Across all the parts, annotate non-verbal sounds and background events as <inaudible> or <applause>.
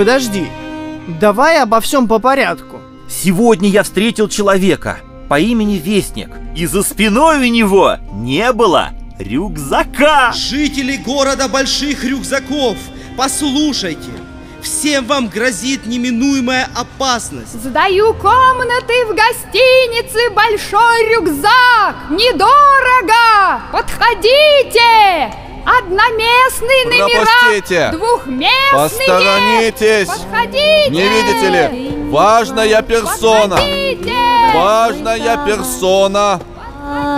подожди. Давай обо всем по порядку. Сегодня я встретил человека по имени Вестник, и за спиной у него не было рюкзака. Жители города Больших Рюкзаков, послушайте, всем вам грозит неминуемая опасность. Сдаю комнаты в гостинице «Большой рюкзак». Недорого! Подходите! Одноместные номера, Пропустите! двухместные. Посторонитесь! Подходите! Не видите ли? Важная персона! Подходите! Важная персона!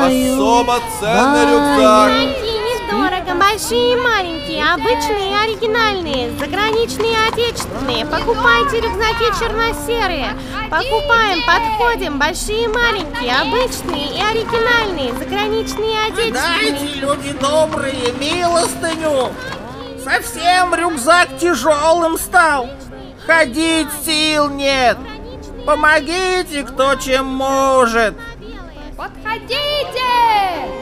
Особо ценный рюкзак! Недорого, большие и маленькие, обычные и оригинальные, заграничные и отечественные. Покупайте рюкзаки черно-серые. Покупаем, подходим, большие и маленькие, обычные и оригинальные, заграничные и отечественные. Дайте, люди добрые, милостыню! Совсем рюкзак тяжелым стал. Ходить сил нет. Помогите, кто чем может. Подходите!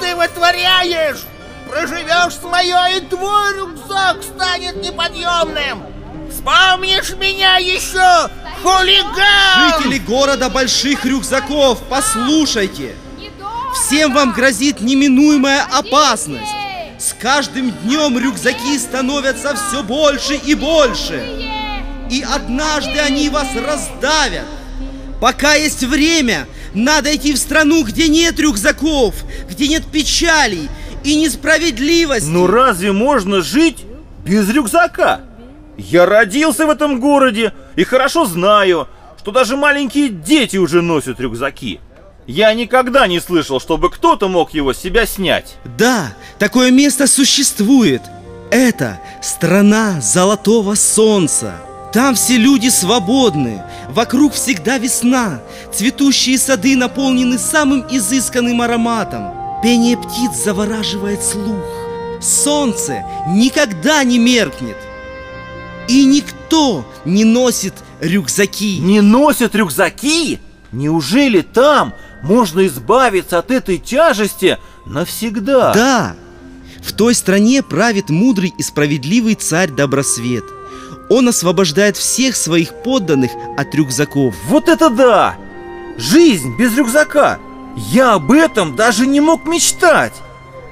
Ты вытворяешь? Проживешь с моё, и твой рюкзак станет неподъемным. Вспомнишь меня еще, хулиган! Жители города Больших Рюкзаков, послушайте, всем вам грозит неминуемая опасность. С каждым днем рюкзаки становятся все больше и больше. И однажды они вас раздавят. Пока есть время, надо идти в страну, где нет рюкзаков, где нет печалей и несправедливости. Ну разве можно жить без рюкзака? Я родился в этом городе и хорошо знаю, что даже маленькие дети уже носят рюкзаки. Я никогда не слышал, чтобы кто-то мог его с себя снять. Да, такое место существует. Это страна золотого солнца. Там все люди свободны, вокруг всегда весна, цветущие сады наполнены самым изысканным ароматом. Пение птиц завораживает слух. Солнце никогда не меркнет. И никто не носит рюкзаки. Не носят рюкзаки? Неужели там можно избавиться от этой тяжести навсегда? Да, в той стране правит мудрый и справедливый царь Добросвет. Он освобождает всех своих подданных от рюкзаков. Вот это да! Жизнь без рюкзака! Я об этом даже не мог мечтать!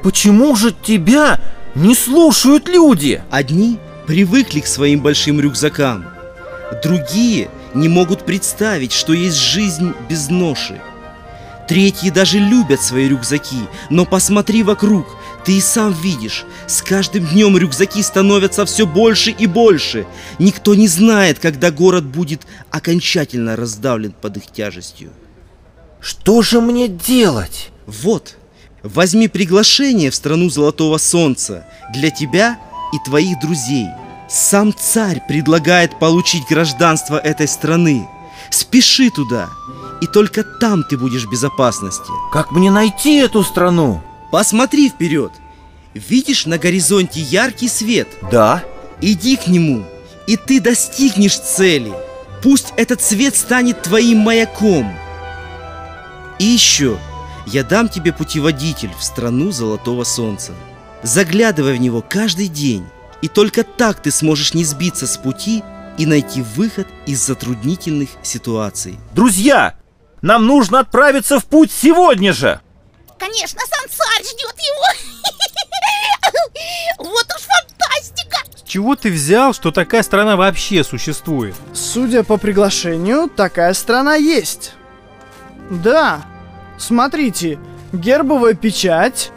Почему же тебя не слушают люди? Одни привыкли к своим большим рюкзакам, другие не могут представить, что есть жизнь без ноши. Третьи даже любят свои рюкзаки, но посмотри вокруг, ты и сам видишь, с каждым днем рюкзаки становятся все больше и больше. Никто не знает, когда город будет окончательно раздавлен под их тяжестью. Что же мне делать? Вот, возьми приглашение в страну Золотого Солнца для тебя и твоих друзей. Сам царь предлагает получить гражданство этой страны. Спеши туда, и только там ты будешь в безопасности. Как мне найти эту страну? Посмотри вперед. Видишь на горизонте яркий свет? Да. Иди к нему, и ты достигнешь цели. Пусть этот свет станет твоим маяком. И еще, я дам тебе путеводитель в страну Золотого Солнца. Заглядывай в него каждый день, и только так ты сможешь не сбиться с пути и найти выход из затруднительных ситуаций. Друзья, нам нужно отправиться в путь сегодня же! Конечно, сам царь ждет его. <laughs> Вот уж фантастика. С чего ты взял, что такая страна вообще существует? Судя по приглашению, такая страна есть. Да, смотрите, гербовая печать.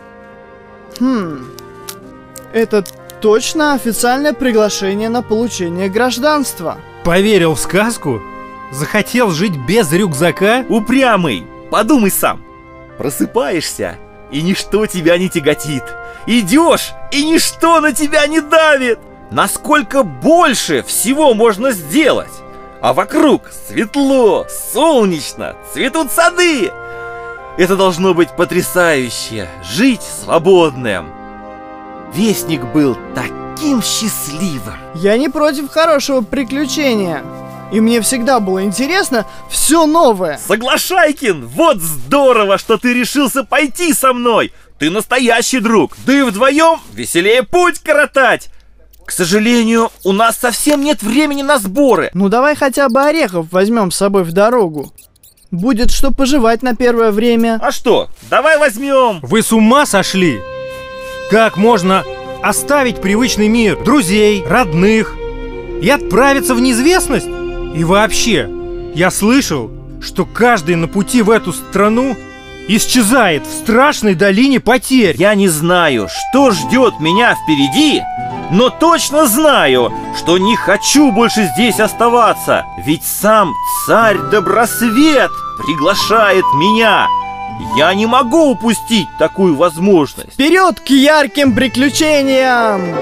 Хм, это точно официальное приглашение на получение гражданства. Поверил в сказку? Захотел жить без рюкзака? Упрямый! Подумай сам! Просыпаешься, и ничто тебя не тяготит. Идешь, и ничто на тебя не давит. Насколько больше всего можно сделать. А вокруг светло, солнечно, цветут сады. Это должно быть потрясающе, жить свободным. Вестник был таким счастливым. Я не против хорошего приключения. И мне всегда было интересно все новое. Соглашайкин, вот здорово, что ты решился пойти со мной. ты настоящий друг. Да и вдвоем веселее путь коротать. К сожалению, у нас совсем нет времени на сборы. Ну давай хотя бы орехов возьмем с собой в дорогу. Будет что пожевать на первое время. А что, давай возьмем. Вы с ума сошли? Как можно оставить привычный мир, друзей, родных и отправиться в неизвестность? И вообще, я слышал, что каждый на пути в эту страну исчезает в страшной долине потерь. Я не знаю, что ждет меня впереди, но точно знаю, что не хочу больше здесь оставаться, ведь сам царь Добросвет приглашает меня. Я не могу упустить такую возможность. Вперед к ярким приключениям!